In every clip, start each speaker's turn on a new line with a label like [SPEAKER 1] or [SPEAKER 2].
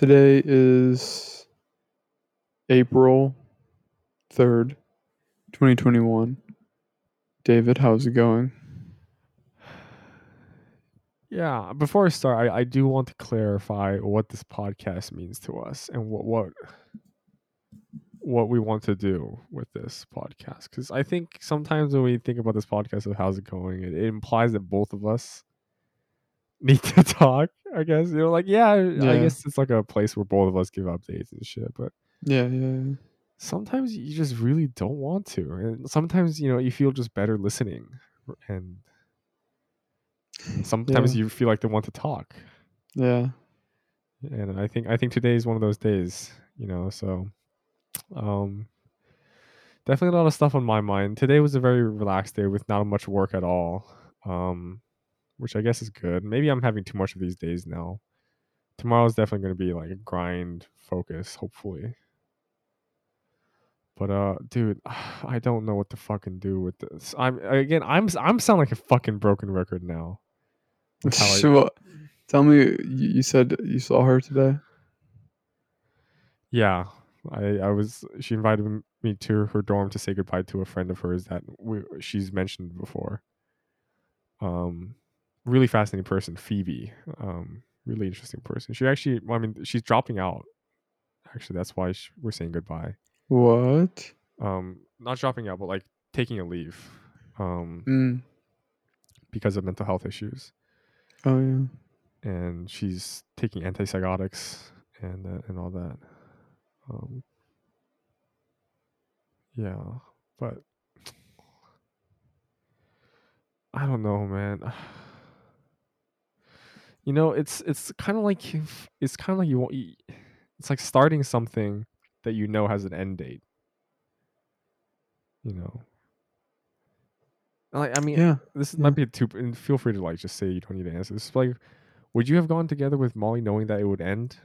[SPEAKER 1] Today is April 3rd, 2021. David, how's it going?
[SPEAKER 2] Yeah, before I start, I, I do want to clarify what this podcast means to us and what what what we want to do with this podcast. Because I think sometimes when we think about this podcast of how's it going, it, it implies that both of us need to talk. I guess you know, like yeah, I guess it's like a place where both of us give updates and shit. But
[SPEAKER 1] Yeah, yeah, yeah.
[SPEAKER 2] sometimes you just really don't want to, and sometimes you know you feel just better listening, and sometimes
[SPEAKER 1] Yeah.
[SPEAKER 2] you feel like they want to talk.
[SPEAKER 1] Yeah.
[SPEAKER 2] and I think I think today is one of those days, you know. So, um, definitely a lot of stuff on my mind. Today was a very relaxed day with not much work at all, um, which I guess is good. Maybe I'm having too much of these days now. Tomorrow's definitely going to be like a grind focus, hopefully. But uh, dude, I don't know what to fucking do with this. I'm again, I'm I'm sound like a fucking broken record now. how I-
[SPEAKER 1] So, tell me, you, you said you saw her today?
[SPEAKER 2] Yeah, I I was. She invited me to her dorm to say goodbye to a friend of hers that we, she's mentioned before. Um, really fascinating person, Phoebe. Um, really interesting person. She actually, well, I mean, she's dropping out. Actually, that's why sh we're saying goodbye.
[SPEAKER 1] What?
[SPEAKER 2] Um, not dropping out, but like taking a leave. Um,
[SPEAKER 1] Mm.
[SPEAKER 2] because of mental health issues,
[SPEAKER 1] Oh, yeah.
[SPEAKER 2] and she's taking antipsychotics and uh, and all that. Um, yeah, but I don't know, man. You know, it's it's kind of like it's kind of like you want. It's like starting something that you know has an end date. You know, like I mean,
[SPEAKER 1] Yeah.
[SPEAKER 2] this
[SPEAKER 1] Yeah.
[SPEAKER 2] might be too. And feel free to like just say you don't need to answer. This is like, would you have gone together with Molly knowing that it would end?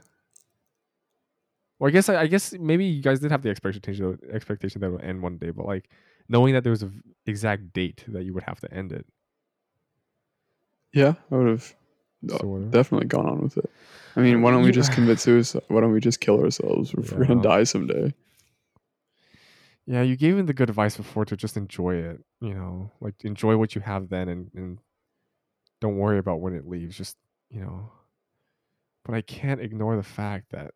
[SPEAKER 2] Well, I guess I, I guess maybe you guys did have the expectation expectation that it would end one day, but like knowing that there was an exact date that you would have to end it.
[SPEAKER 1] Yeah, I would have Definitely gone on with it. I mean, why don't we just commit suicide? Why don't we just kill ourselves we're gonna die someday?
[SPEAKER 2] Yeah, you gave him the good advice before to just enjoy it. You know, like enjoy what you have then, and and don't worry about when it leaves. Just you know. But I can't ignore the fact that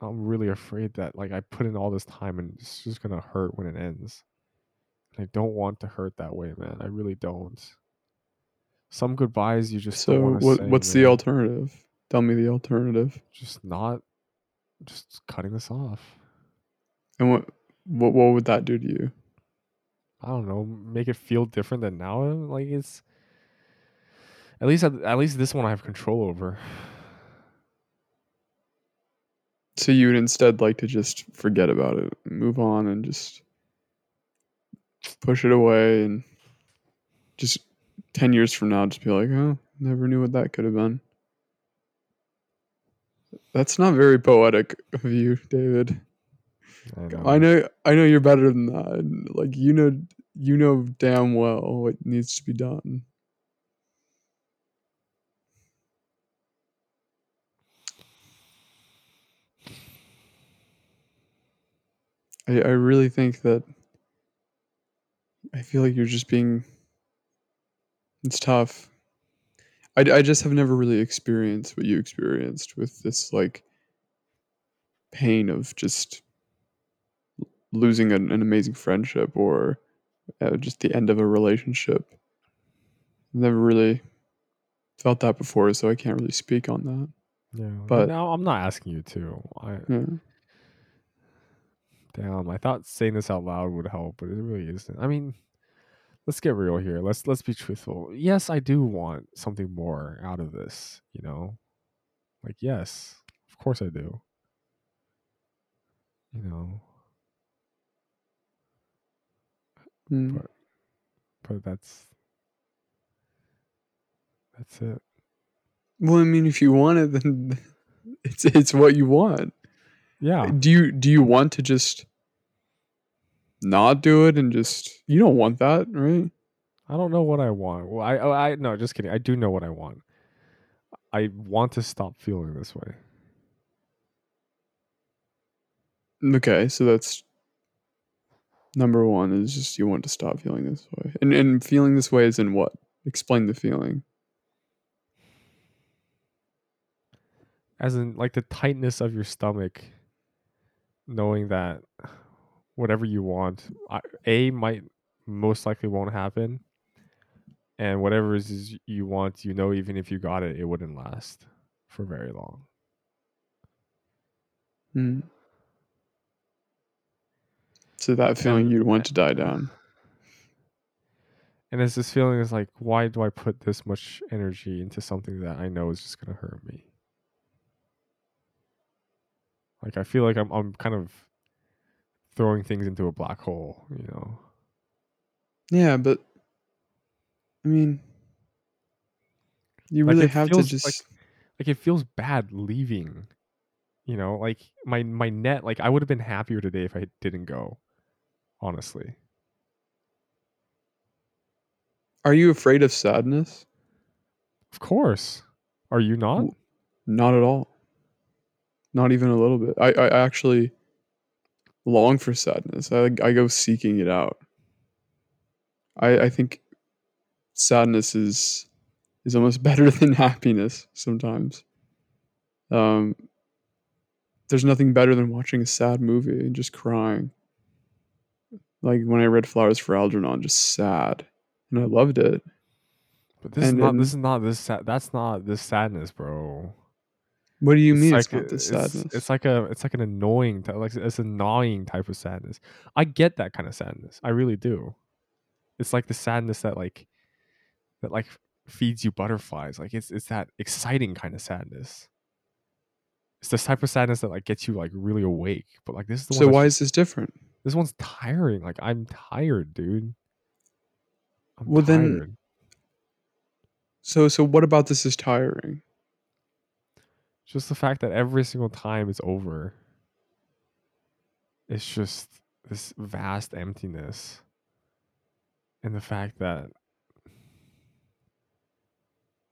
[SPEAKER 2] I'm really afraid that like I put in all this time and it's just gonna hurt when it ends. And I don't want to hurt that way, man. I really don't. Some goodbyes you just
[SPEAKER 1] So, what
[SPEAKER 2] say,
[SPEAKER 1] what's the alternative? Tell me the alternative.
[SPEAKER 2] Just not, just cutting this off.
[SPEAKER 1] And what what what would that do to you?
[SPEAKER 2] I don't know, make it feel different than now. Like it's at least at, at least this one I have control over.
[SPEAKER 1] So you would instead like to just forget about it, move on, and just push it away, and just ten years from now, just be like, oh, never knew what that could have been. That's not very poetic of you, David. I know, I know you're better than that. Like you know, you know damn well what needs to be done. I, I really think that I feel like you're just being it's tough. I, I just have never really experienced what you experienced with this like pain of just losing an, an amazing friendship or uh, just the end of a relationship. Never really felt that before, so I can't really speak on that.
[SPEAKER 2] Yeah,
[SPEAKER 1] but-
[SPEAKER 2] but now I'm not asking you to. I
[SPEAKER 1] Yeah.
[SPEAKER 2] damn, I thought saying this out loud would help, but it really isn't. I mean, let's get real here. Let's let's be truthful. Yes, I do want something more out of this. You know, like yes, of course I do. You know,
[SPEAKER 1] Mm.
[SPEAKER 2] But- but that's that's it.
[SPEAKER 1] Well, I mean, if you want it, then it's it's what you want.
[SPEAKER 2] Yeah,
[SPEAKER 1] Do you do you want to just not do it and just you don't want that, right?
[SPEAKER 2] I don't know what I want. Well, I, oh, I, no, just kidding. I do know what I want. I want to stop feeling this way.
[SPEAKER 1] Okay, so that's number one is just you want to stop feeling this way. And and feeling this way is in what? Explain the feeling.
[SPEAKER 2] As in like the tightness of your stomach knowing that whatever you want I- A might most likely won't happen and whatever is is you want, you know even if you got it it wouldn't last for very long.
[SPEAKER 1] Hmm. So that feeling you'd want to die down.
[SPEAKER 2] And it's this feeling is like, why do I put this much energy into something that I know is just gonna hurt me? Like I feel like I'm I'm kind of throwing things into a black hole, you know.
[SPEAKER 1] Yeah, but I mean, you
[SPEAKER 2] Like,
[SPEAKER 1] really have to just.
[SPEAKER 2] like- Like it feels bad leaving. You know, like my my net like I would have been happier today if I didn't go. Honestly.
[SPEAKER 1] Are you afraid of sadness?
[SPEAKER 2] Of course. Are you not?
[SPEAKER 1] Not at all. Not even a little bit. I, I actually long for sadness. I, I go seeking it out. I, I think sadness is is almost better than happiness sometimes. Um, there's nothing better than watching a sad movie and just crying. Like when I read Flowers for Algernon, just sad, and I loved it.
[SPEAKER 2] But this
[SPEAKER 1] And-
[SPEAKER 2] is not
[SPEAKER 1] and-
[SPEAKER 2] this is not this sad that's not this sadness, bro.
[SPEAKER 1] What do you mean
[SPEAKER 2] like
[SPEAKER 1] it's not the sadness?
[SPEAKER 2] It's, like a it's like an annoying like it's a gnawing type of sadness. I get that kind of sadness. I really do. It's like the sadness that like that like feeds you butterflies. Like it's it's that exciting kind of sadness. It's this type of sadness that like gets you like really awake. But like this is the
[SPEAKER 1] so why is this different?
[SPEAKER 2] this one's tiring. Like I'm tired, dude. I'm
[SPEAKER 1] Well, then- So so what about this is tiring?
[SPEAKER 2] Just the fact that every single time it's over it's just this vast emptiness and the fact that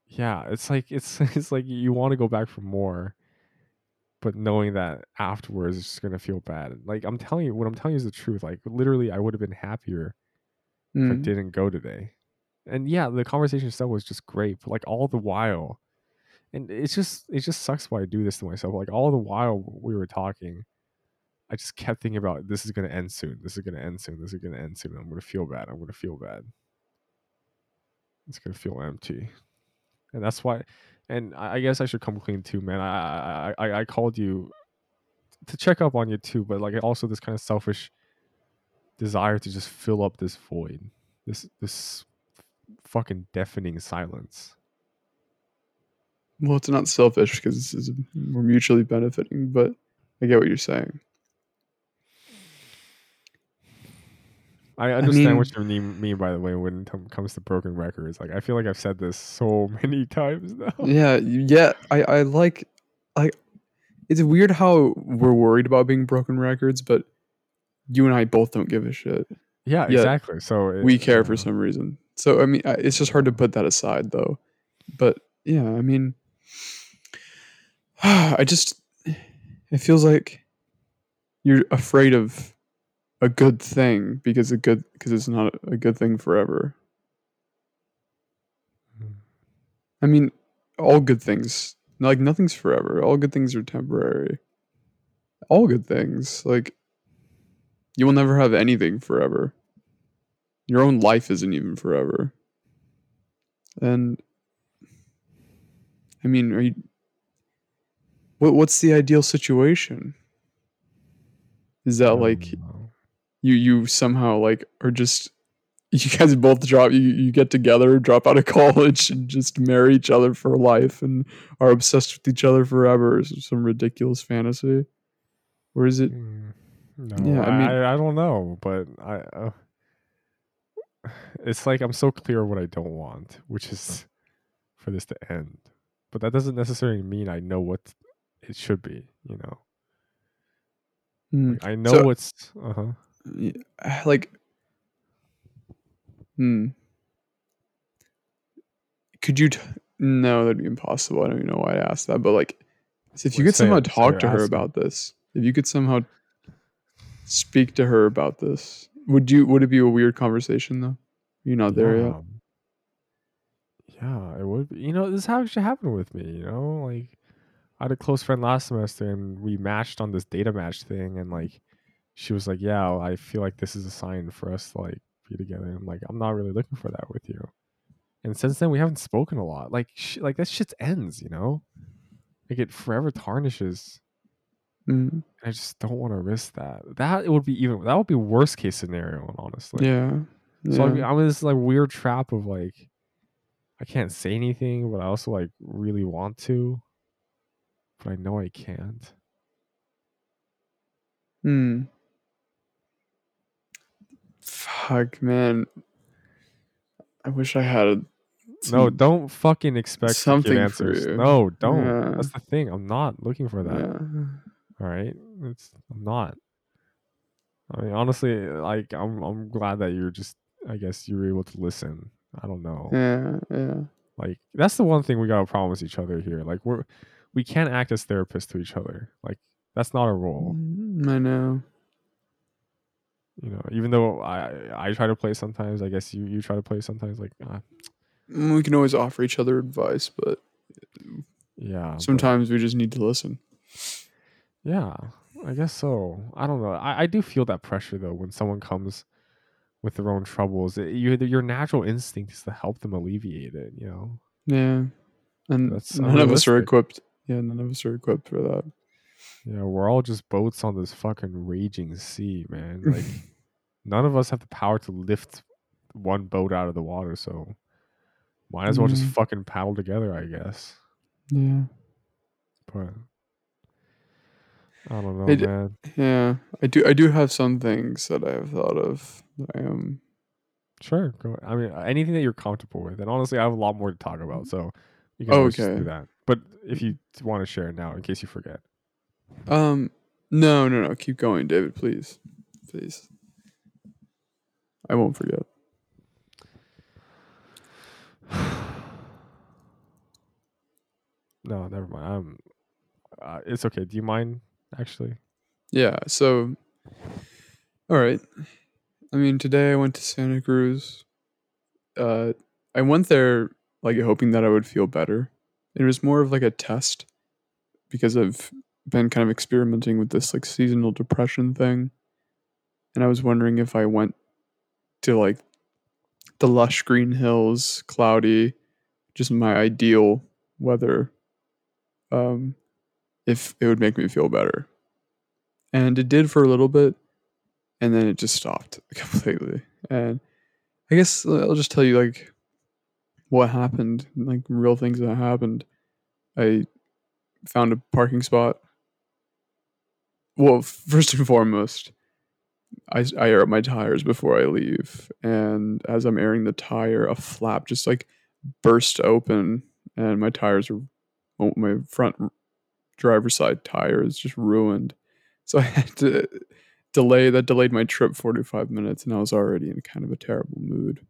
[SPEAKER 2] yeah it's like it's it's like you want to go back for more but knowing that afterwards it's just gonna feel bad like i'm telling you what i'm telling you is the truth like literally i would have been happier if I
[SPEAKER 1] Mm.
[SPEAKER 2] didn't go today. And yeah, the conversation itself was just great, but like all the while, and it's just it just sucks why I do this to myself. Like all the while we were talking, I just kept thinking about this is gonna end soon. This is gonna end soon. This is gonna end soon. I'm gonna feel bad. I'm gonna feel bad. It's gonna feel empty, and that's why. And I guess I should come clean too, man. I I, I called you to check up on you too, but like also this kind of selfish desire to just fill up this void, this this fucking deafening silence.
[SPEAKER 1] Well, it's not selfish because this is we're mutually benefiting, but I get what you're saying.
[SPEAKER 2] I understand what
[SPEAKER 1] mean-
[SPEAKER 2] you mean, mean by the way when it comes to broken records. Like I feel like I've said this so many times now.
[SPEAKER 1] Yeah, yeah. I I like like it's weird how we're worried about being broken records, but you and I both don't give a shit.
[SPEAKER 2] Yeah,
[SPEAKER 1] Yeah,
[SPEAKER 2] exactly. So it,
[SPEAKER 1] we care
[SPEAKER 2] you
[SPEAKER 1] for some reason. So I mean, it's just hard to put that aside, though. But yeah, I mean, I just it feels like you're afraid of a good thing because a good because it's not a good thing forever. I mean, all good things like nothing's forever. All good things are temporary. All good things like you will never have anything forever. Your own life isn't even forever. And I mean, are you what what's the ideal situation? Is that like
[SPEAKER 2] know.
[SPEAKER 1] you you somehow like are just you guys both drop you, you get together drop out of college and just marry each other for life and are obsessed with each other forever is some ridiculous fantasy or is it
[SPEAKER 2] Mm, No,
[SPEAKER 1] Yeah, I
[SPEAKER 2] I,
[SPEAKER 1] mean-
[SPEAKER 2] I, I don't know, but I. Uh, it's like I'm so clear what I don't want, which is for this to end. But that doesn't necessarily mean I know what it should be. You know,
[SPEAKER 1] Hmm,
[SPEAKER 2] Like, I know
[SPEAKER 1] So-
[SPEAKER 2] what's. Uh huh.
[SPEAKER 1] like hmm could you t- no that'd be impossible i don't even know why i asked that but like if you could somehow
[SPEAKER 2] it,
[SPEAKER 1] talk to her
[SPEAKER 2] ask me.
[SPEAKER 1] about this if you could somehow speak to her about this. Would you? Would it be a weird conversation though? You're not there yet.
[SPEAKER 2] Yeah, it would. Be. You know, this actually happened with me. You know, like I had a close friend last semester, and we matched on this data match thing, and like she was like, "Yeah, I feel like this is a sign for us to like be together." And I'm like, "I'm not really looking for that with you." And since then, we haven't spoken a lot. Like, sh- like that shit ends. You know, like it forever tarnishes.
[SPEAKER 1] Mm.
[SPEAKER 2] I just don't want to risk that. That it would be even. That would be worst case scenario, honestly.
[SPEAKER 1] Yeah.
[SPEAKER 2] So
[SPEAKER 1] yeah.
[SPEAKER 2] I I'm in this like weird trap of like, I can't say anything, but I also like really want to, but I know I can't.
[SPEAKER 1] Hmm. Fuck, man. I wish I had a,
[SPEAKER 2] No, don't fucking expect
[SPEAKER 1] something
[SPEAKER 2] answers. No, don't.
[SPEAKER 1] Yeah.
[SPEAKER 2] That's the thing. I'm not looking for that.
[SPEAKER 1] Yeah.
[SPEAKER 2] All right, it's I'm not. I mean, honestly, like I'm I'm glad that you're just. I guess you were able to listen. I don't know.
[SPEAKER 1] Yeah. Yeah.
[SPEAKER 2] Like that's the one thing we gotta promise each other here. Like we're we can't act as therapists to each other. Like that's not a role.
[SPEAKER 1] Mm, I know.
[SPEAKER 2] You know, even though I I try to play sometimes, I guess you you try to play sometimes. Like uh,
[SPEAKER 1] We can always offer each other advice, but
[SPEAKER 2] yeah, but-
[SPEAKER 1] sometimes we just need to listen.
[SPEAKER 2] Yeah, I guess so. I don't know. I, I do feel that pressure though when someone comes with their own troubles. It, you, your natural instinct is to help them alleviate it. You know.
[SPEAKER 1] Yeah. And
[SPEAKER 2] That's
[SPEAKER 1] none of us are equipped. Yeah, none of us are equipped for that.
[SPEAKER 2] Yeah, we're all just boats on this fucking raging sea, man. Like none of us have the power to lift one boat out of the water, so might as well just
[SPEAKER 1] Mhm.
[SPEAKER 2] fucking paddle together, I guess.
[SPEAKER 1] Yeah.
[SPEAKER 2] But I don't know,
[SPEAKER 1] It-
[SPEAKER 2] man.
[SPEAKER 1] Yeah. I do I do have some things that I have thought of I am
[SPEAKER 2] Sure, go. I mean, anything that you're comfortable with, and honestly, I have a lot more to talk about, so you can always just do that. But if you want to share it now, in case you forget,
[SPEAKER 1] Um no, no, no. Keep going, David, please. Please. I won't forget.
[SPEAKER 2] no, never mind. Um, uh, it's okay. Do you mind actually?
[SPEAKER 1] Yeah, so all right. I mean, today I went to Santa Cruz. Uh I went there like hoping that I would feel better. It was more of like a test because I've been kind of experimenting with this like seasonal depression thing. And I was wondering if I went to like the lush green hills, cloudy, just my ideal weather um if it would make me feel better. And it did for a little bit and then it just stopped completely. And i guess uh, i'll just tell you like what happened like real things that happened. I found a parking spot. Well first and foremost I, I air up my tires before i leave. And as i'm airing the tire a flap just like burst open and my tires are well, oh, my front driver's side tire is just ruined so I had to delay that delayed my trip 45 minutes and I was already in kind of a terrible mood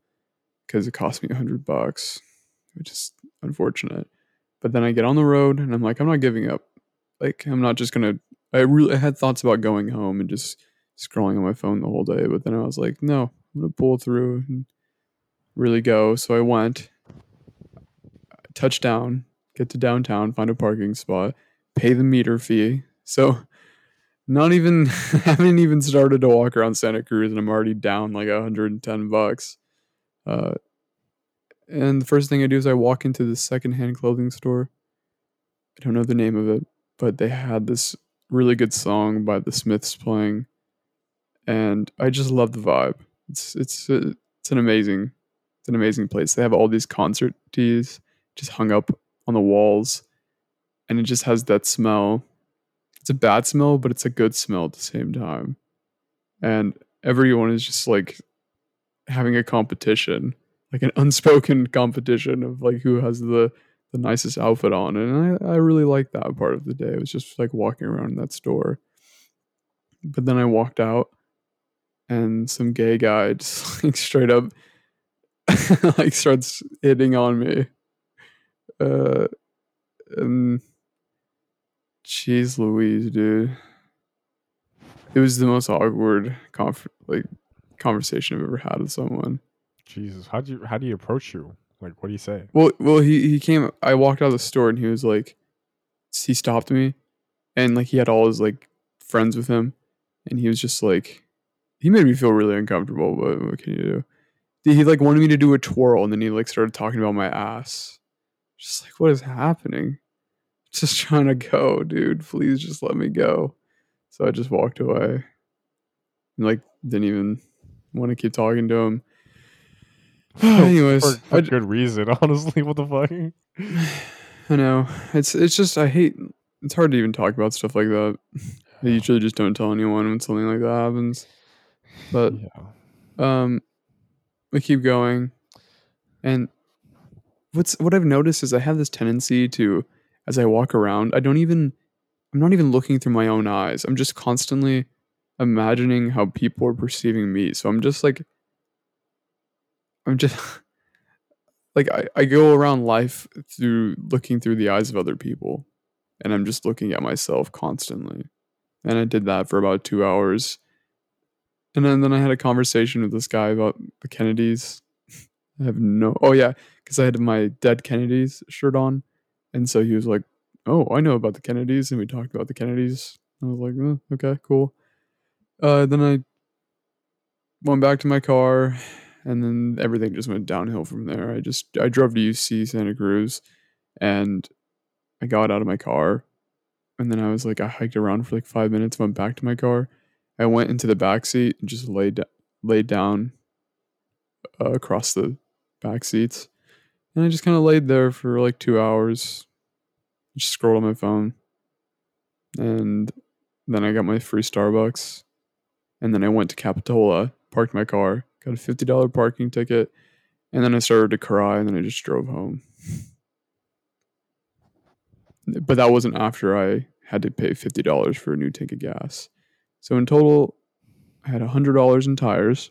[SPEAKER 1] because it cost me a hundred bucks, which is unfortunate. But then I get on the road and I'm like, I'm not giving up. Like I'm not just gonna I really I had thoughts about going home and just scrolling on my phone the whole day, but then I was like, no, I'm gonna pull through and really go. So I went, touch down, get to downtown, find a parking spot, pay the meter fee. So not even haven't even started to walk around Santa Cruz and I'm already down like 110 bucks. Uh and the first thing I do is I walk into the secondhand clothing store. I don't know the name of it, but they had this really good song by the Smiths playing and I just love the vibe. It's it's uh, it's an amazing it's an amazing place. They have all these concert tees just hung up on the walls and it just has that smell it's a bad smell, but it's a good smell at the same time. And everyone is just like having a competition, like an unspoken competition of like who has the the nicest outfit on. And I, I really liked that part of the day. It was just like walking around in that store. But then I walked out and some gay guy just like straight up like starts hitting on me. Uh and Jeez Louise, dude. It was the most awkward conf- like conversation I've ever had with someone.
[SPEAKER 2] Jesus, how do you how do you approach you? Like, what do you say?
[SPEAKER 1] Well, well, he he came. I walked out of the store and he was like, he stopped me, and like he had all his like friends with him, and he was just like, he made me feel really uncomfortable. But what can you do? He like wanted me to do a twirl, and then he like started talking about my ass. Just like, what is happening? Just trying to go, dude. Please just let me go. So I just walked away. And, like, didn't even want to keep talking to him. Anyways,
[SPEAKER 2] for, for
[SPEAKER 1] I,
[SPEAKER 2] good reason. Honestly, what the fuck?
[SPEAKER 1] I know it's it's just I hate. It's hard to even talk about stuff like that. I usually just don't tell anyone when something like that happens. But
[SPEAKER 2] yeah,
[SPEAKER 1] um, we keep going, and what's what I've noticed is I have this tendency to, as I walk around, I don't even, I'm not even looking through my own eyes. I'm just constantly imagining how people are perceiving me. So I'm just like, I'm just like I, I go around life through looking through the eyes of other people, and I'm just looking at myself constantly. And I did that for about two hours. And then, then I had a conversation with this guy about the Kennedys. I have no. Oh yeah, because I had my dead Kennedys shirt on, and so he was like, "Oh, I know about the Kennedys," and we talked about the Kennedys. I was like, oh, "Okay, cool." Uh, then I went back to my car, and then everything just went downhill from there. I just I drove to UC Santa Cruz, and I got out of my car, and then I was like, I hiked around for like five minutes, went back to my car. I went into the back seat and just laid laid down uh, across the back seats, and I just kind of laid there for like two hours, just scrolled on my phone, and then I got my free Starbucks, and then I went to Capitola, parked my car, got a fifty dollar parking ticket, and then I started to cry, and then I just drove home. but that wasn't after I had to pay fifty dollars for a new tank of gas. So in total, I had hundred dollars in tires,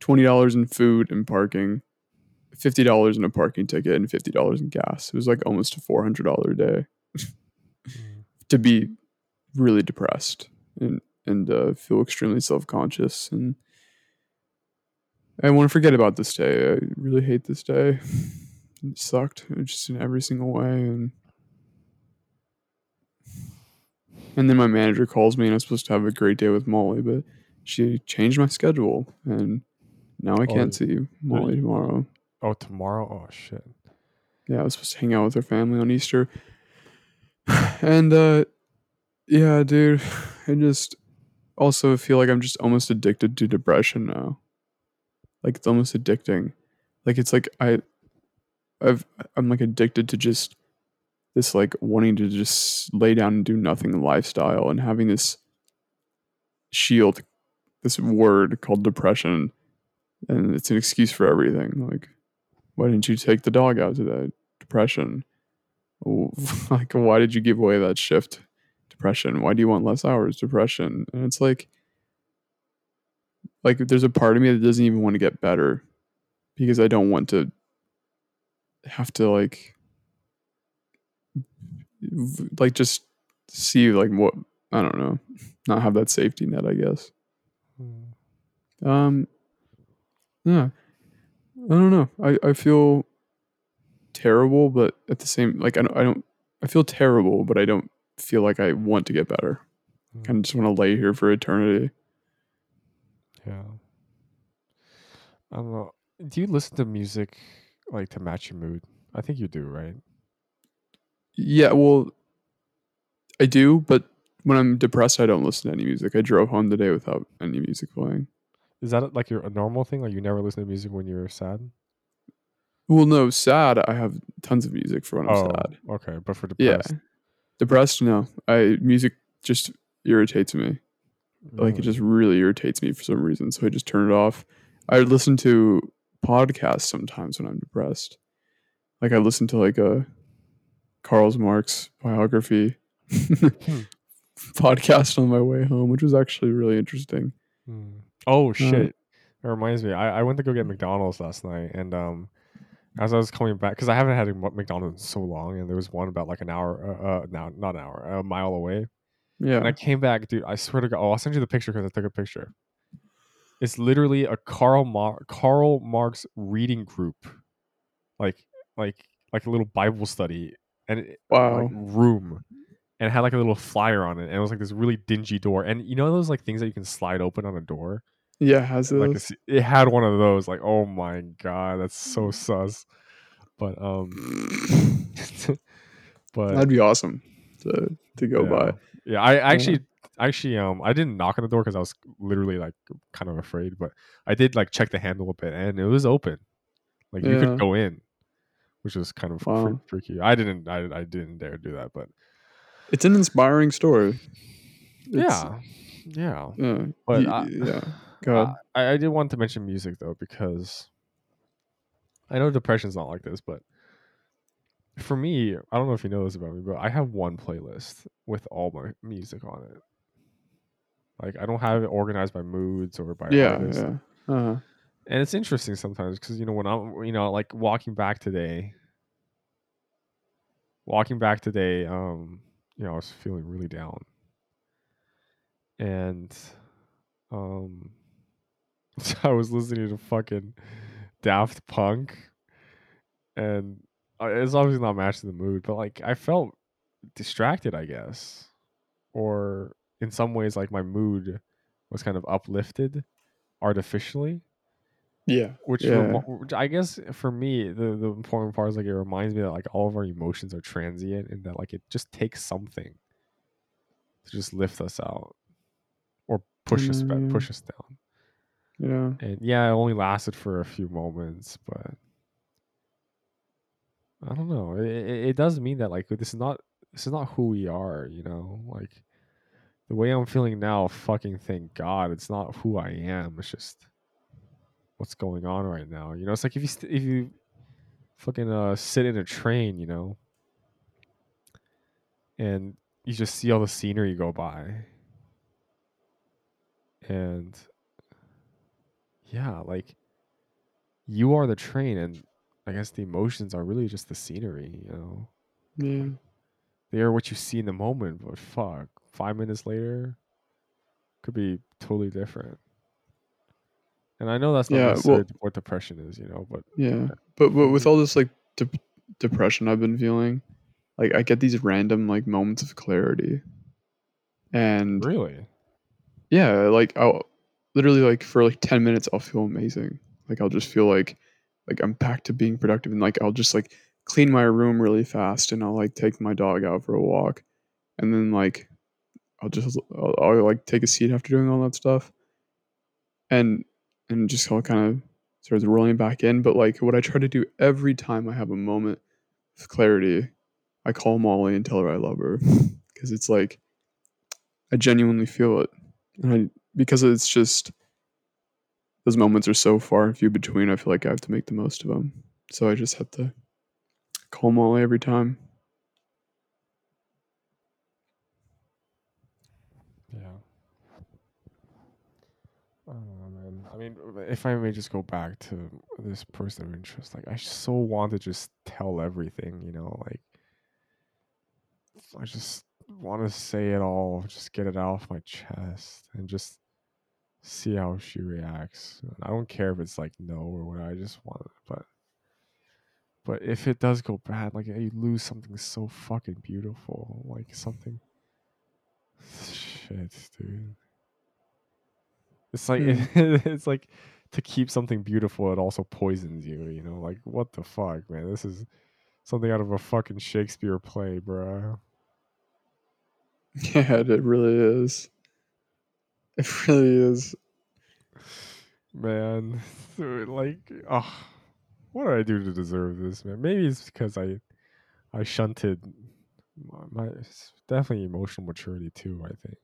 [SPEAKER 1] twenty dollars in food and parking, fifty dollars in a parking ticket, and fifty dollars in gas. It was like almost a four hundred dollar day to be really depressed and and uh, feel extremely self conscious and. I want to forget about this day. I really hate this day. It sucked just in every single way and and then my manager calls me and I'm supposed to have a great day with Molly, but she changed my schedule and now I can't
[SPEAKER 2] Oh,
[SPEAKER 1] see Molly tomorrow.
[SPEAKER 2] Oh, tomorrow. Oh shit.
[SPEAKER 1] Yeah, I was supposed to hang out with her family on Easter. And uh yeah, dude, I just also feel like I'm just almost addicted to depression now. Like it's almost addicting. Like it's like I I've I'm like addicted to just this like wanting to just lay down and do nothing lifestyle and having this shield this word called depression and it's an excuse for everything like why didn't you take the dog out to today depression like why did you give away that shift depression why do you want less hours depression and it's like like there's a part of me that doesn't even want to get better because i don't want to have to like like just see like what I don't know, not have that safety net, I guess.
[SPEAKER 2] Hmm.
[SPEAKER 1] Um yeah. I don't know. I I feel terrible but at the same like I don't I don't I feel terrible but I don't feel like I want to get better. I
[SPEAKER 2] Hmm.
[SPEAKER 1] just want to lay here for eternity.
[SPEAKER 2] Yeah. I don't know. Do you listen to music like to match your mood? I think you do, right?
[SPEAKER 1] Yeah, well I do, but when I'm depressed I don't listen to any music. I drove home today without any music playing.
[SPEAKER 2] Is that like your a normal thing? Like you never listen to music when you're sad?
[SPEAKER 1] Well, no, sad. I have tons of music for when I'm
[SPEAKER 2] Oh,
[SPEAKER 1] sad.
[SPEAKER 2] okay. But for
[SPEAKER 1] Yeah.
[SPEAKER 2] depressed,
[SPEAKER 1] Depressed, no. I music just irritates me. Like it just really irritates me for some reason. So I just turn it off. I listen to podcasts sometimes when I'm depressed. Like I listen to like a Karl Marx biography podcast on my way home, which was actually really interesting.
[SPEAKER 2] Hmm. Oh
[SPEAKER 1] Uh,
[SPEAKER 2] shit! It reminds me. I, I went to go get McDonald's last night, and um, as I was coming back, because I haven't had a McDonald's in so long, and there was one about like an hour, uh, uh no, not an hour, a mile away.
[SPEAKER 1] Yeah.
[SPEAKER 2] And I came back, dude. I swear to God, oh, I'll send you the picture because I took a picture. It's literally a Karl Mar- Karl Marx reading group, like like like a little Bible study and it,
[SPEAKER 1] Wow.
[SPEAKER 2] like room, and it had like a little flyer on it, and it was like this really dingy door. And you know those like things that you can slide open on a door,
[SPEAKER 1] yeah, has
[SPEAKER 2] like a it had one of those. Like, oh my god, that's so sus. But um, but
[SPEAKER 1] That'd be awesome to to go
[SPEAKER 2] yeah.
[SPEAKER 1] by.
[SPEAKER 2] Yeah, I I actually actually um I didn't knock on the door because I was literally like kind of afraid, but I did like check the handle a bit and it was open. Like you could go in, which was kind of
[SPEAKER 1] Wow.
[SPEAKER 2] freaky. I didn't I, I didn't dare do that, but
[SPEAKER 1] It's an inspiring story. It's-
[SPEAKER 2] yeah, yeah.
[SPEAKER 1] Yeah.
[SPEAKER 2] But
[SPEAKER 1] y-
[SPEAKER 2] I,
[SPEAKER 1] yeah. Go.
[SPEAKER 2] I, I did want to mention music though because I know depression's not like this, but for me, I don't know if you know this about me, but I have one playlist with all my music on it. Like I don't have it organized by moods or by
[SPEAKER 1] yeah.
[SPEAKER 2] artists.
[SPEAKER 1] Yeah. Uh-huh.
[SPEAKER 2] and it's interesting sometimes because you know when i'm you know like walking back today walking back today um you know i was feeling really down and um i was listening to fucking daft punk and uh, it's obviously not matching the mood but like i felt distracted i guess or in some ways like my mood was kind of uplifted artificially
[SPEAKER 1] Yeah.
[SPEAKER 2] which,
[SPEAKER 1] Yeah.
[SPEAKER 2] remo- which I guess for me the the important part is like it reminds me that like all of our emotions are transient and that like it just takes something to just lift us out push us back,
[SPEAKER 1] Mm.
[SPEAKER 2] push us down.
[SPEAKER 1] Yeah.
[SPEAKER 2] And yeah, it only lasted for a few moments, but I don't know. It, it, it does mean that like this is not this is not who we are, you know. Like the way I'm feeling now, fucking thank God, it's not who I am. It's just what's going on right now. You know, it's like if you st- if you fucking uh sit in a train, you know, and you just see all the scenery go by, and yeah, like you are the train, and I guess the emotions are really just the scenery. You know,
[SPEAKER 1] Yeah.
[SPEAKER 2] they are what you see in the moment, but fuck, five minutes later could be totally different. And I know that's not
[SPEAKER 1] Yeah, well-
[SPEAKER 2] what depression is, you know, but
[SPEAKER 1] Yeah. But but with all this like de- depression I've been feeling, like I get these random like moments of clarity. And
[SPEAKER 2] really,
[SPEAKER 1] yeah, like I'll literally like for like 10 minutes I'll feel amazing. Like I'll just feel like like I'm back to being productive and like I'll just like clean my room really fast and I'll like take my dog out for a walk and then like I'll just I'll, I'll like take a seat after doing all that stuff and and just all kind of starts rolling back in but like what I try to do every time I have a moment of clarity I call Molly and tell her I love her because it's like I genuinely feel it I because it's just those moments are so far few between. I feel like I have to make the most of them. So I just have to call Molly every time.
[SPEAKER 2] yeah. I man. I mean, if I may just go back to this person of interest, like I so want to just tell everything, you know, like I just want to say it all, just get it off my chest, and just see how she reacts. And I don't care if it's like no or what. I just want it, but but if it does go bad, like you lose something so fucking beautiful, like something. Shit, dude. It's like hmm. it's like to keep something beautiful, it also poisons you. You know, like what the fuck, man? This is something out of a fucking Shakespeare play, bruh.
[SPEAKER 1] Yeah, it really is. It really is.
[SPEAKER 2] man. Like, oh, what did I do to deserve this, man? Maybe it's because I, I shunted my, my definitely emotional maturity too. I think.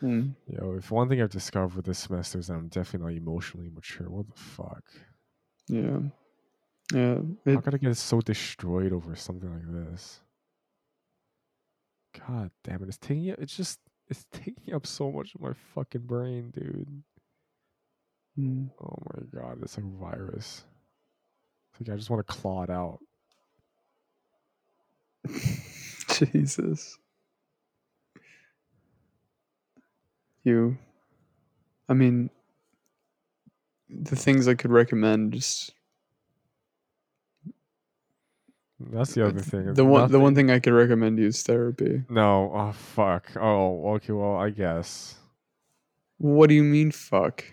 [SPEAKER 1] Hmm.
[SPEAKER 2] You know, if one thing I've discovered this semester is that I'm definitely not emotionally mature. What the fuck?
[SPEAKER 1] Yeah. Yeah.
[SPEAKER 2] How
[SPEAKER 1] It,
[SPEAKER 2] could I get so destroyed over something like this? God damn it! It's taking it's just it's taking up so much of my fucking brain, dude.
[SPEAKER 1] Hmm.
[SPEAKER 2] Oh my god, it's like a virus. It's like I just want to claw it out.
[SPEAKER 1] Jesus. you. I mean, the things I could recommend just
[SPEAKER 2] That's the other thing.
[SPEAKER 1] the one the one thing I could recommend you is therapy.
[SPEAKER 2] No, oh fuck. Oh, okay. Well, I guess.
[SPEAKER 1] What do you mean fuck?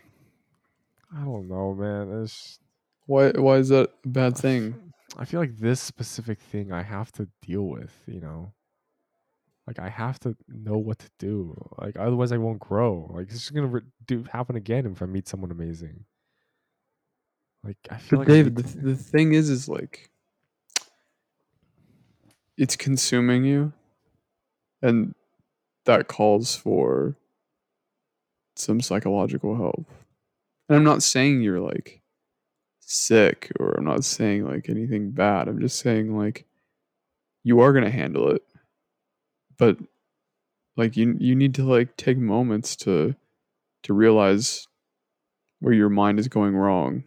[SPEAKER 2] I don't know, man. It's
[SPEAKER 1] Why why is that a bad thing?
[SPEAKER 2] I feel like this specific thing I have to deal with, you know. Like I have to know what to do. Like otherwise I won't grow. Like it's just gonna re- do happen again if I meet someone amazing. Like I feel
[SPEAKER 1] But
[SPEAKER 2] like
[SPEAKER 1] David, the, the thing is is like it's consuming you and that calls for some psychological help. And I'm not saying you're like sick or I'm not saying like anything bad. I'm just saying like you are going to handle it. But like you you need to like take moments to to realize where your mind is going wrong.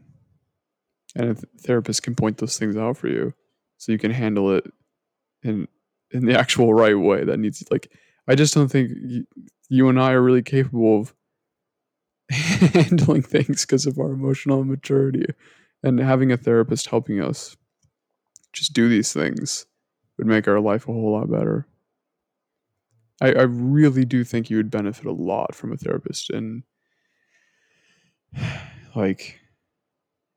[SPEAKER 1] And a th- therapist can point those things out for you so you can handle it in in the actual right way that needs like I just don't think you, you and I are really capable of handling things because of our emotional immaturity and having a therapist helping us just do these things would make our life a whole lot better. I, I really do think you would benefit a lot from a therapist and like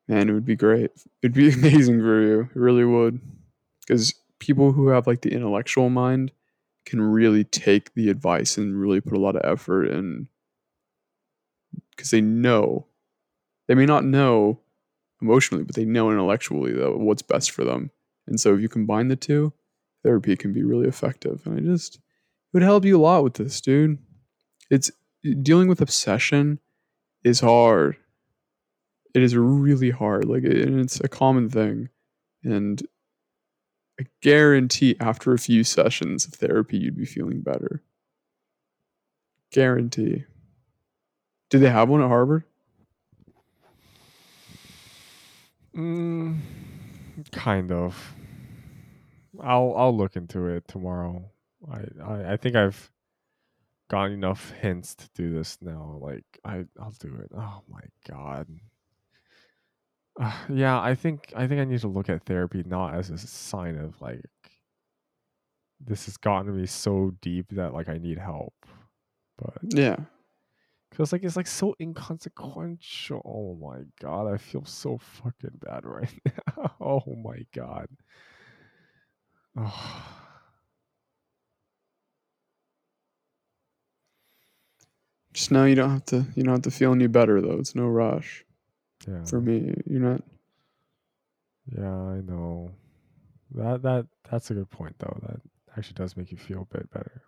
[SPEAKER 1] man, it would be great. It'd be amazing for you. It really would. Because people who have like the intellectual mind can really take the advice and really put a lot of effort in because they know they may not know emotionally, but they know intellectually what's best for them. And so if you combine the two, therapy can be really effective. And I just it would help you a lot with this, dude. It's dealing with obsession is hard. It is really hard. Like and it's a common thing. And I guarantee after a few sessions of therapy you'd be feeling better. Guarantee. Do they have one at Harvard?
[SPEAKER 2] Mm, kind of. I'll I'll look into it tomorrow. I, I I think I've gotten enough hints to do this now. Like I I'll do it. Oh my god. Uh, yeah, I think I think I need to look at therapy not as a sign of like this has gotten me so deep that like I need help, but
[SPEAKER 1] Yeah.
[SPEAKER 2] because like it's like so inconsequential. Oh my god, I feel so fucking bad right now. Oh my god. Oh.
[SPEAKER 1] Just now, you don't have to you don't have to feel any better though. It's no rush.
[SPEAKER 2] Yeah.
[SPEAKER 1] For me, you're not
[SPEAKER 2] Yeah, I know. That that that's a good point though. That actually does make you feel a bit better.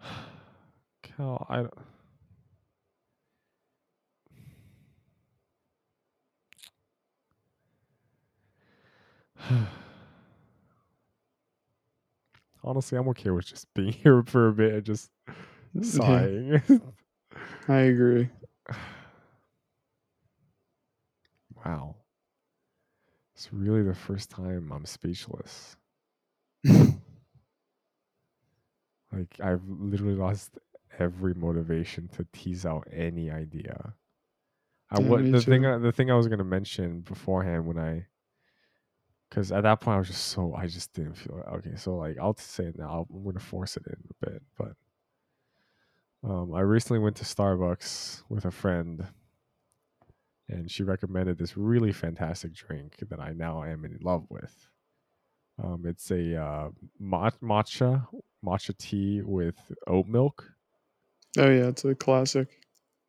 [SPEAKER 2] Cal, I don't- Honestly, I'm okay with just being here for a bit and just sighing.
[SPEAKER 1] I agree.
[SPEAKER 2] wow. It's really the first time I'm speechless. Like I've literally lost every motivation to tease out any idea. I
[SPEAKER 1] Yeah,
[SPEAKER 2] what the thing. I, the thing I was gonna mention beforehand when I because at that point I was just so I just didn't feel it. Okay, so like I'll say it now. I'm gonna force it in a bit, but um, I recently went to Starbucks with a friend, and she recommended this really fantastic drink that I now am in love with. Um, it's a uh, matcha matcha tea with oat milk.
[SPEAKER 1] Oh yeah, it's a classic.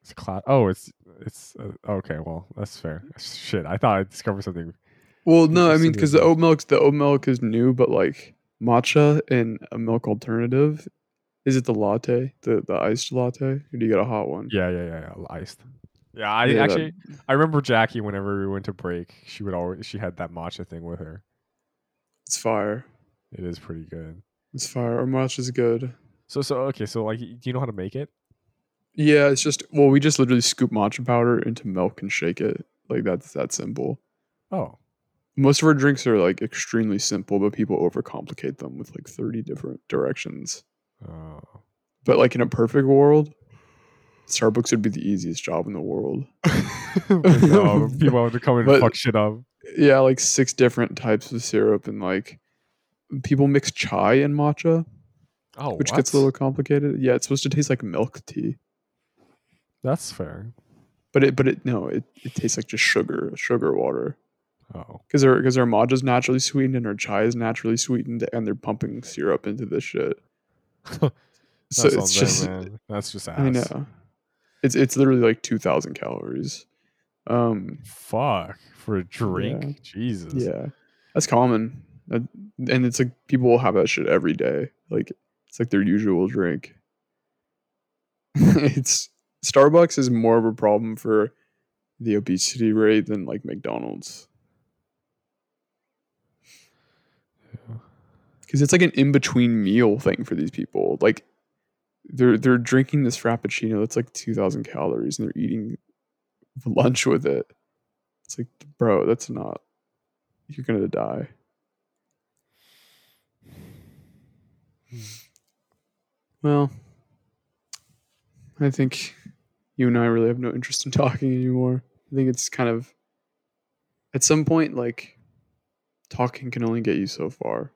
[SPEAKER 2] It's a cla- Oh, it's it's uh, okay. Well, that's fair. Shit, I thought I discovered something.
[SPEAKER 1] Well, no, I mean because the oat milk, the oat milk is new, but like matcha and a milk alternative, is it the latte, the the iced latte, or do you get a hot one?
[SPEAKER 2] Yeah, yeah, yeah, yeah iced. Yeah, I
[SPEAKER 1] Yeah, that-
[SPEAKER 2] actually I remember Jackie. Whenever we went to break, she would always she had that matcha thing with her.
[SPEAKER 1] It's fire.
[SPEAKER 2] It is pretty good.
[SPEAKER 1] It's fire. Our matcha's good.
[SPEAKER 2] So so okay. So like, do you know how to make it?
[SPEAKER 1] Yeah, it's just well, we just literally scoop matcha powder into milk and shake it. Like that's that simple.
[SPEAKER 2] Oh,
[SPEAKER 1] Most of our drinks are like extremely simple, but people overcomplicate them with like 30 different directions.
[SPEAKER 2] oh,
[SPEAKER 1] But like in a perfect world, Starbucks would be the easiest job in the world.
[SPEAKER 2] No, people have to come and
[SPEAKER 1] But-
[SPEAKER 2] fuck shit up.
[SPEAKER 1] Yeah, like six different types of syrup and like people mix chai and matcha,
[SPEAKER 2] Oh,
[SPEAKER 1] which gets a little complicated. Yeah, it's supposed to taste like milk tea.
[SPEAKER 2] That's fair.
[SPEAKER 1] But it but it no, it, it tastes like just sugar, sugar water.
[SPEAKER 2] Oh,
[SPEAKER 1] Because their because their matcha's naturally sweetened and their chai is naturally sweetened and they're pumping syrup into this shit. so it's just
[SPEAKER 2] man. That's just ass.
[SPEAKER 1] I know. It's it's literally like two thousand calories. Um
[SPEAKER 2] Fuck for a drink. Jesus.
[SPEAKER 1] yeah. That's common. And it's like people will have that shit every day. Like it's like their usual drink. it's Starbucks is more of a problem for the obesity rate than like McDonald's. Because it's like an in between meal thing for these people. Like they're they're drinking this frappuccino that's like two thousand calories, and they're eating lunch with it. It's like, bro, that's not. You're gonna die. Well, I think you and I really have no interest in talking anymore. I think it's kind of at some point like talking can only get you so far.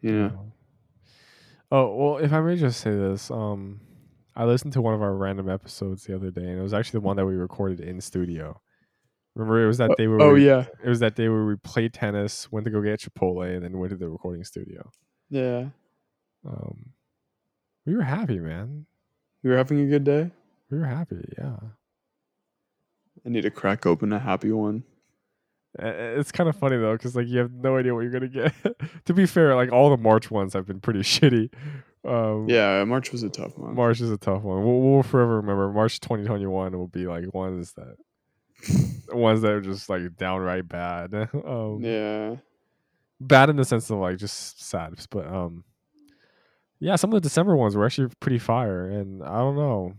[SPEAKER 1] You know.
[SPEAKER 2] Oh well, if I may just say this, um, I listened to one of our random episodes the other day, and it was actually the one that we recorded in studio. Remember, it was that day where
[SPEAKER 1] Oh
[SPEAKER 2] we,
[SPEAKER 1] yeah,
[SPEAKER 2] it was that day where we played tennis, went to go get Chipotle, and then went to the recording studio.
[SPEAKER 1] yeah.
[SPEAKER 2] Um, we were happy, man.
[SPEAKER 1] We were having a good day.
[SPEAKER 2] We were happy, yeah.
[SPEAKER 1] I need to crack open a happy one.
[SPEAKER 2] It's kind of funny though, because like you have no idea what you're gonna get. to be fair, like all the March ones have been pretty shitty. Um,
[SPEAKER 1] Yeah, March was a tough month.
[SPEAKER 2] March is a tough one. We'll, we'll forever remember March 2021 will be like ones that ones that are just like downright bad. um,
[SPEAKER 1] Yeah,
[SPEAKER 2] Bad in the sense of like just sad, but um, yeah, some of the December ones were actually pretty fire, and I don't know,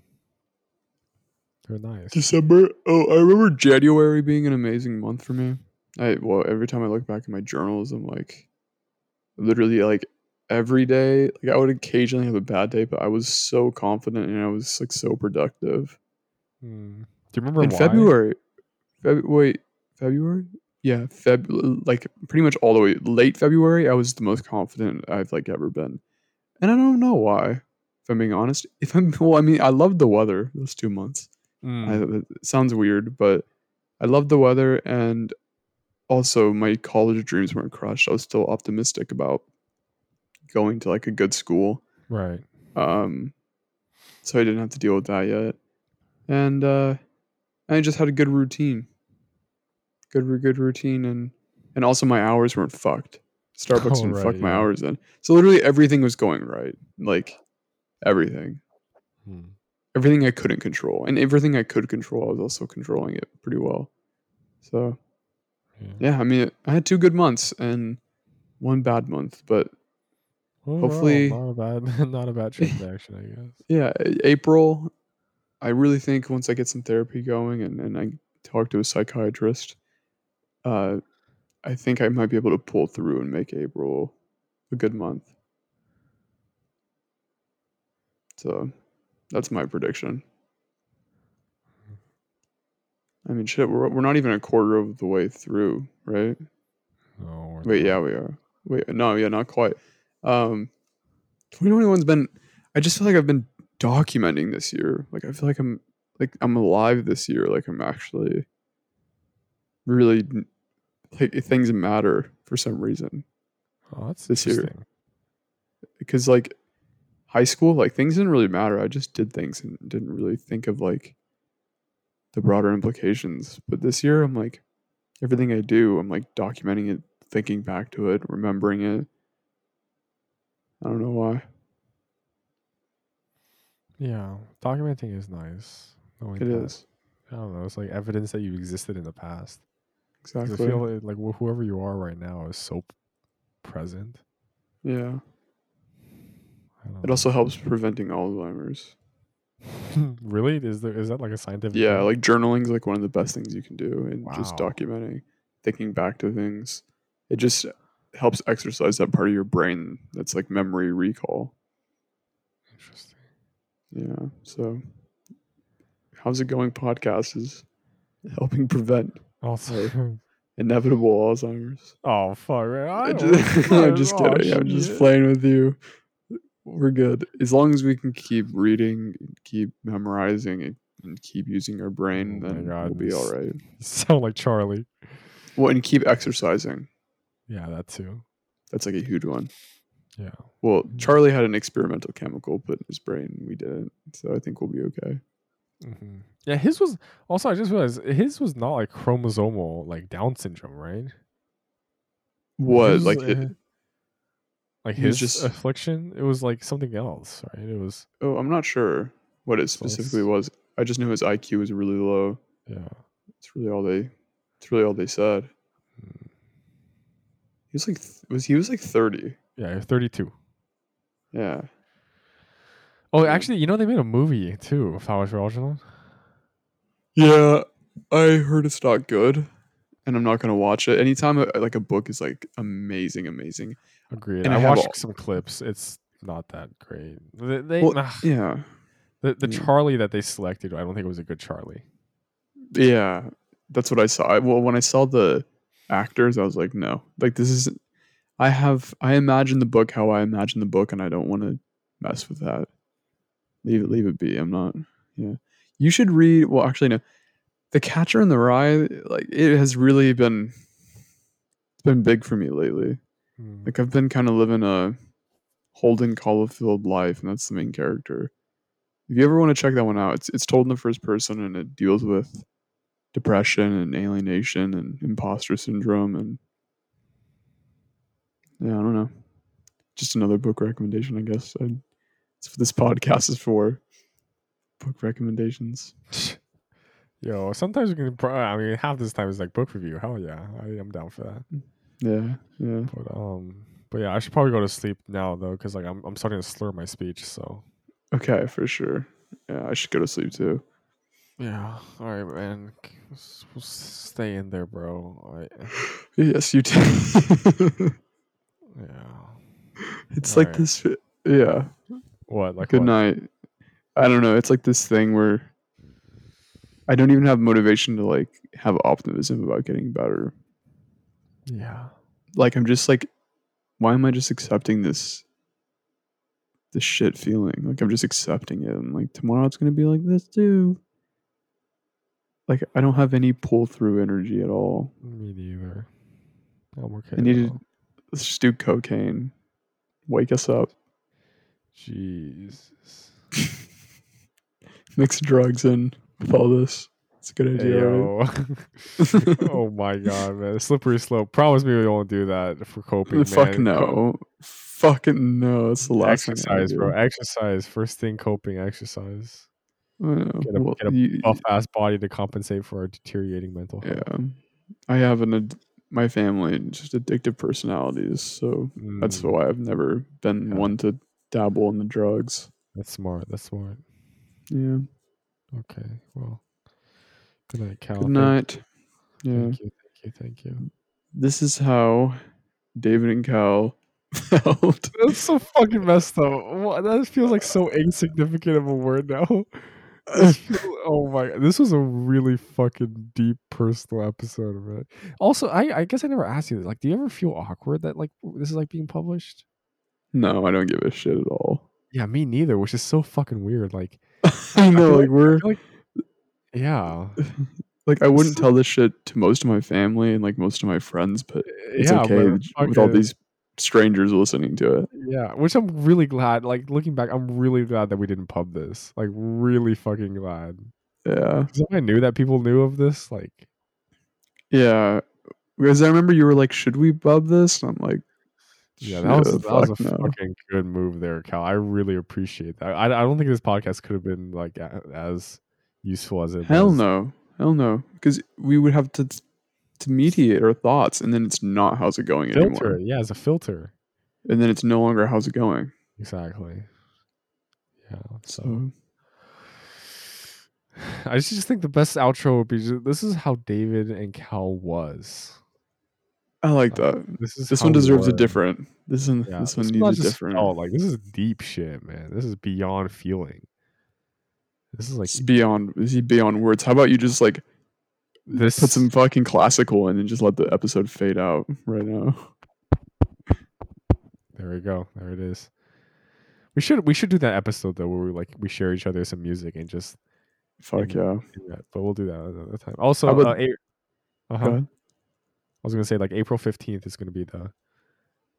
[SPEAKER 2] they're nice.
[SPEAKER 1] December. Oh, I remember January being an amazing month for me. I well, every time I look back at my journals, I'm like, literally like every day. Like I would occasionally have a bad day, but I was so confident and I was like so productive.
[SPEAKER 2] Hmm. Do you remember
[SPEAKER 1] in
[SPEAKER 2] why?
[SPEAKER 1] February. Feb- wait, February? Yeah, Feb like pretty much all the way late February, I was the most confident I've like ever been. And I don't know why, if I'm being honest. If I'm well, I mean, I loved the weather those two months.
[SPEAKER 2] Mm.
[SPEAKER 1] I, it sounds weird, but I loved the weather and also my college dreams weren't crushed. I was still optimistic about going to like a good school.
[SPEAKER 2] right.
[SPEAKER 1] Um, so I didn't have to deal with that yet, and uh, I just had a good routine, good good routine, and and also my hours weren't fucked. Starbucks
[SPEAKER 2] Oh,
[SPEAKER 1] didn't fuck
[SPEAKER 2] right,
[SPEAKER 1] my hours in, so literally everything was going right, like everything,
[SPEAKER 2] Hmm.
[SPEAKER 1] everything I couldn't control, and everything I could control, I was also controlling it pretty well. So
[SPEAKER 2] Yeah.
[SPEAKER 1] I mean, I had two good months and one bad month, but Hopefully-
[SPEAKER 2] not a bad, not a bad transaction, I guess.
[SPEAKER 1] yeah, April. I really think once I get some therapy going and, and I talk to a psychiatrist, uh, I think I might be able to pull through and make April a good month. So that's my prediction. I mean, shit, we're, we're not even a quarter of the way through, right?
[SPEAKER 2] No,
[SPEAKER 1] Wait,
[SPEAKER 2] not.
[SPEAKER 1] yeah, we are. Wait, no, yeah, not quite. Um, 2021's been. I just feel like I've been documenting this year. Like I feel like I'm like I'm alive this year. Like I'm actually really like things matter for some reason.
[SPEAKER 2] Oh, that's
[SPEAKER 1] this year. Because like high school, like things didn't really matter. I just did things and didn't really think of like the broader implications. But this year, I'm like everything I do, I'm like documenting it, thinking back to it, remembering it. I don't know why.
[SPEAKER 2] Yeah, documenting is nice. Knowing
[SPEAKER 1] It
[SPEAKER 2] that,
[SPEAKER 1] is
[SPEAKER 2] I don't know. It's like evidence that you existed in the past.
[SPEAKER 1] exactly.
[SPEAKER 2] I feel like, like wh- whoever you are right now is so present.
[SPEAKER 1] yeah. It also helps preventing Alzheimer's.
[SPEAKER 2] really is there is that like a scientific?
[SPEAKER 1] Yeah,
[SPEAKER 2] thing?
[SPEAKER 1] like journaling is like one of the best things you can do, and just documenting, thinking back to things. It just helps exercise that part of your brain that's like memory recall.
[SPEAKER 2] Interesting.
[SPEAKER 1] Yeah. So, how's it going? Podcast is helping prevent oh,
[SPEAKER 2] Also,
[SPEAKER 1] inevitable Alzheimer's.
[SPEAKER 2] oh fuck. I
[SPEAKER 1] I just, I'm just
[SPEAKER 2] Oh,
[SPEAKER 1] kidding. I'm just
[SPEAKER 2] shit.
[SPEAKER 1] playing with you. We're good as long as we can keep reading, keep memorizing, and, keep using our brain.
[SPEAKER 2] Oh
[SPEAKER 1] then
[SPEAKER 2] God,
[SPEAKER 1] we'll be all right.
[SPEAKER 2] Sound like Charlie.
[SPEAKER 1] Well, and keep exercising.
[SPEAKER 2] Yeah, that too.
[SPEAKER 1] That's like a huge one.
[SPEAKER 2] Yeah.
[SPEAKER 1] Well, Charlie had an experimental chemical put in his brain. We didn't, so I think we'll be okay.
[SPEAKER 2] hmm Yeah, his was also. I just realized his was not like chromosomal, like Down syndrome, right?
[SPEAKER 1] What
[SPEAKER 2] His,
[SPEAKER 1] like it,
[SPEAKER 2] like his
[SPEAKER 1] just-
[SPEAKER 2] affliction? It was like something else, right? It was
[SPEAKER 1] Oh, I'm not sure what it specifically was. I just knew his IQ was really low.
[SPEAKER 2] yeah.
[SPEAKER 1] It's really all they. It's really all they said.
[SPEAKER 2] Mm.
[SPEAKER 1] He was like, was he was like 30?
[SPEAKER 2] Yeah, you're 32.
[SPEAKER 1] Yeah.
[SPEAKER 2] Oh, actually, you know they made a movie too. Flowers for Algernon.
[SPEAKER 1] Yeah, I heard it's not good, and I'm not gonna watch it. Anytime a, like a book is like amazing, amazing.
[SPEAKER 2] Agreed.
[SPEAKER 1] And
[SPEAKER 2] I
[SPEAKER 1] I
[SPEAKER 2] watched
[SPEAKER 1] all-
[SPEAKER 2] some clips. It's not that great. They, they
[SPEAKER 1] Well, Yeah,
[SPEAKER 2] the the
[SPEAKER 1] yeah.
[SPEAKER 2] Charlie that they selected, I don't think it was a good Charlie.
[SPEAKER 1] yeah, that's what I saw. I, well, when I saw the actors, I was like, no, like this is. I have I imagine the book how I imagine the book, and I don't want to mess with that. Leave it, leave it be. I'm not. Yeah, you should read. Well, actually, no. The Catcher in the Rye, like it has really been. It's been big for me lately.
[SPEAKER 2] Mm.
[SPEAKER 1] Like I've been kind of living a Holden Caulfield life, and that's the main character. If you ever want to check that one out, it's it's told in the first person, and it deals with depression and alienation and imposter syndrome, and yeah, I don't know. Just another book recommendation, I guess. I, it's what this podcast is for. Book recommendations.
[SPEAKER 2] Yo, sometimes we can. pro- I mean, half this time is like book review. Hell yeah, I am down for that.
[SPEAKER 1] Yeah, yeah.
[SPEAKER 2] But um, but yeah, I should probably go to sleep now though, because like I'm I'm starting to slur my speech. So
[SPEAKER 1] Okay, for sure. Yeah, I should go to sleep too.
[SPEAKER 2] yeah, all right, man. K- s- s- Stay in there, bro. All right.
[SPEAKER 1] Yes, you do.
[SPEAKER 2] Yeah.
[SPEAKER 1] it's like
[SPEAKER 2] Alright.
[SPEAKER 1] this. Yeah.
[SPEAKER 2] What? Like
[SPEAKER 1] Good
[SPEAKER 2] what?
[SPEAKER 1] night. I don't know. It's like this thing where I don't even have motivation to like have optimism about getting better.
[SPEAKER 2] Yeah.
[SPEAKER 1] Like I'm just like, why am I just accepting this this shit feeling? Like I'm just accepting it, and like tomorrow it's gonna be like this too. Like I don't have any pull through energy at all.
[SPEAKER 2] Me neither. I'm okay.
[SPEAKER 1] I needed let's just do cocaine. Wake us up.
[SPEAKER 2] Jesus.
[SPEAKER 1] Mix drugs in all this. It's a good idea, right?
[SPEAKER 2] oh my god, man. Slippery slope. Promise me we won't do that for coping.
[SPEAKER 1] Fuck
[SPEAKER 2] man. Co-
[SPEAKER 1] no. Fucking no. It's the last
[SPEAKER 2] exercise, bro. Exercise. First thing coping exercise.
[SPEAKER 1] Know.
[SPEAKER 2] Get a-
[SPEAKER 1] Well,
[SPEAKER 2] get a
[SPEAKER 1] you-
[SPEAKER 2] Buff ass body to compensate for our deteriorating mental health.
[SPEAKER 1] yeah. I have an ad- my family just addictive personalities, so that's
[SPEAKER 2] Mm,
[SPEAKER 1] why I've never been
[SPEAKER 2] Yeah.
[SPEAKER 1] one to dabble in the drugs.
[SPEAKER 2] that's smart. That's smart.
[SPEAKER 1] Yeah.
[SPEAKER 2] Okay. Well. Good night, Cal.
[SPEAKER 1] Good
[SPEAKER 2] Thank-
[SPEAKER 1] night. Yeah.
[SPEAKER 2] Thank you. Thank you. Thank you.
[SPEAKER 1] This is how David and Cal felt.
[SPEAKER 2] That's so fucking messed up. That feels like so insignificant of a word now. Oh my! god This was a really fucking deep personal episode of it. Also, I I guess I never asked you this. Like, do you ever feel awkward that like this is like being published?
[SPEAKER 1] no, I don't give a shit at all.
[SPEAKER 2] Yeah, me neither. Which is so fucking weird. Like,
[SPEAKER 1] I know, like we're
[SPEAKER 2] like, yeah,
[SPEAKER 1] like I wouldn't tell this shit to most of my family and like most of my friends, but eh, it's
[SPEAKER 2] yeah,
[SPEAKER 1] okay with all these strangers listening to it.
[SPEAKER 2] Yeah, which I'm really glad. Like looking back, I'm really glad that we didn't pub this. Like, really fucking glad.
[SPEAKER 1] Yeah.
[SPEAKER 2] Because I knew that people knew of this, like,
[SPEAKER 1] Yeah. Because I remember you were like, should we pub this? And I'm like,
[SPEAKER 2] Yeah, that was
[SPEAKER 1] "Shit,
[SPEAKER 2] that was a
[SPEAKER 1] no."
[SPEAKER 2] fucking good move there, Cal. I really appreciate that. I, I don't think this podcast could have been like a, as useful as it
[SPEAKER 1] Hell
[SPEAKER 2] was.
[SPEAKER 1] no. Hell no. Because we would have to to mediate our thoughts and then it's not how's it going
[SPEAKER 2] Filter,
[SPEAKER 1] anymore.
[SPEAKER 2] yeah, as a filter.
[SPEAKER 1] And then it's no longer how's it going.
[SPEAKER 2] Exactly. Yeah. So
[SPEAKER 1] So
[SPEAKER 2] I just, just think the best outro would be this is how David and Cal was.
[SPEAKER 1] I like
[SPEAKER 2] Uh,
[SPEAKER 1] that.
[SPEAKER 2] this is
[SPEAKER 1] This one deserves a different. This one
[SPEAKER 2] Yeah,
[SPEAKER 1] this
[SPEAKER 2] this
[SPEAKER 1] one
[SPEAKER 2] is
[SPEAKER 1] needs a different.
[SPEAKER 2] Oh, like, this is deep shit, man. This is beyond feeling. This is like
[SPEAKER 1] It's beyond is he beyond words. How about you just like
[SPEAKER 2] this
[SPEAKER 1] put some fucking classical in and just let the episode fade out right now?
[SPEAKER 2] There we go. There it is. We should we should do that episode though where we like we share each other some music and just
[SPEAKER 1] Fuck
[SPEAKER 2] Yeah.
[SPEAKER 1] yeah.
[SPEAKER 2] But we'll do that another time. Also,
[SPEAKER 1] about-
[SPEAKER 2] uh, uh-huh. I was gonna say like April fifteenth is gonna be the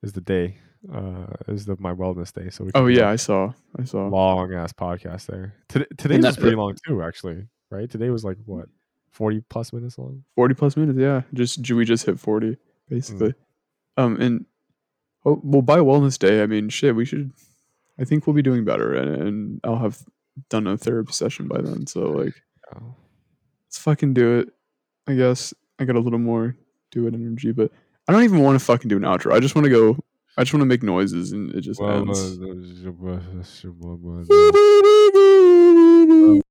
[SPEAKER 2] is the day uh is the my wellness day. So we can
[SPEAKER 1] Oh yeah, I saw. I saw.
[SPEAKER 2] long ass podcast there. Today
[SPEAKER 1] today
[SPEAKER 2] was pretty long too, actually. Right? Today was like what forty plus minutes long.
[SPEAKER 1] 40 plus minutes, yeah. Just we just hit 40 basically. Um and oh, well by wellness day, I mean shit, we should I think we'll be doing better and, and I'll have done a therapy session by then. So like
[SPEAKER 2] Oh.
[SPEAKER 1] let's fucking do it. I guess I got a little more do it energy, but I don't even want to fucking do an outro. I just want to go I just want to make noises and it just
[SPEAKER 2] Well,
[SPEAKER 1] ends.
[SPEAKER 2] uh,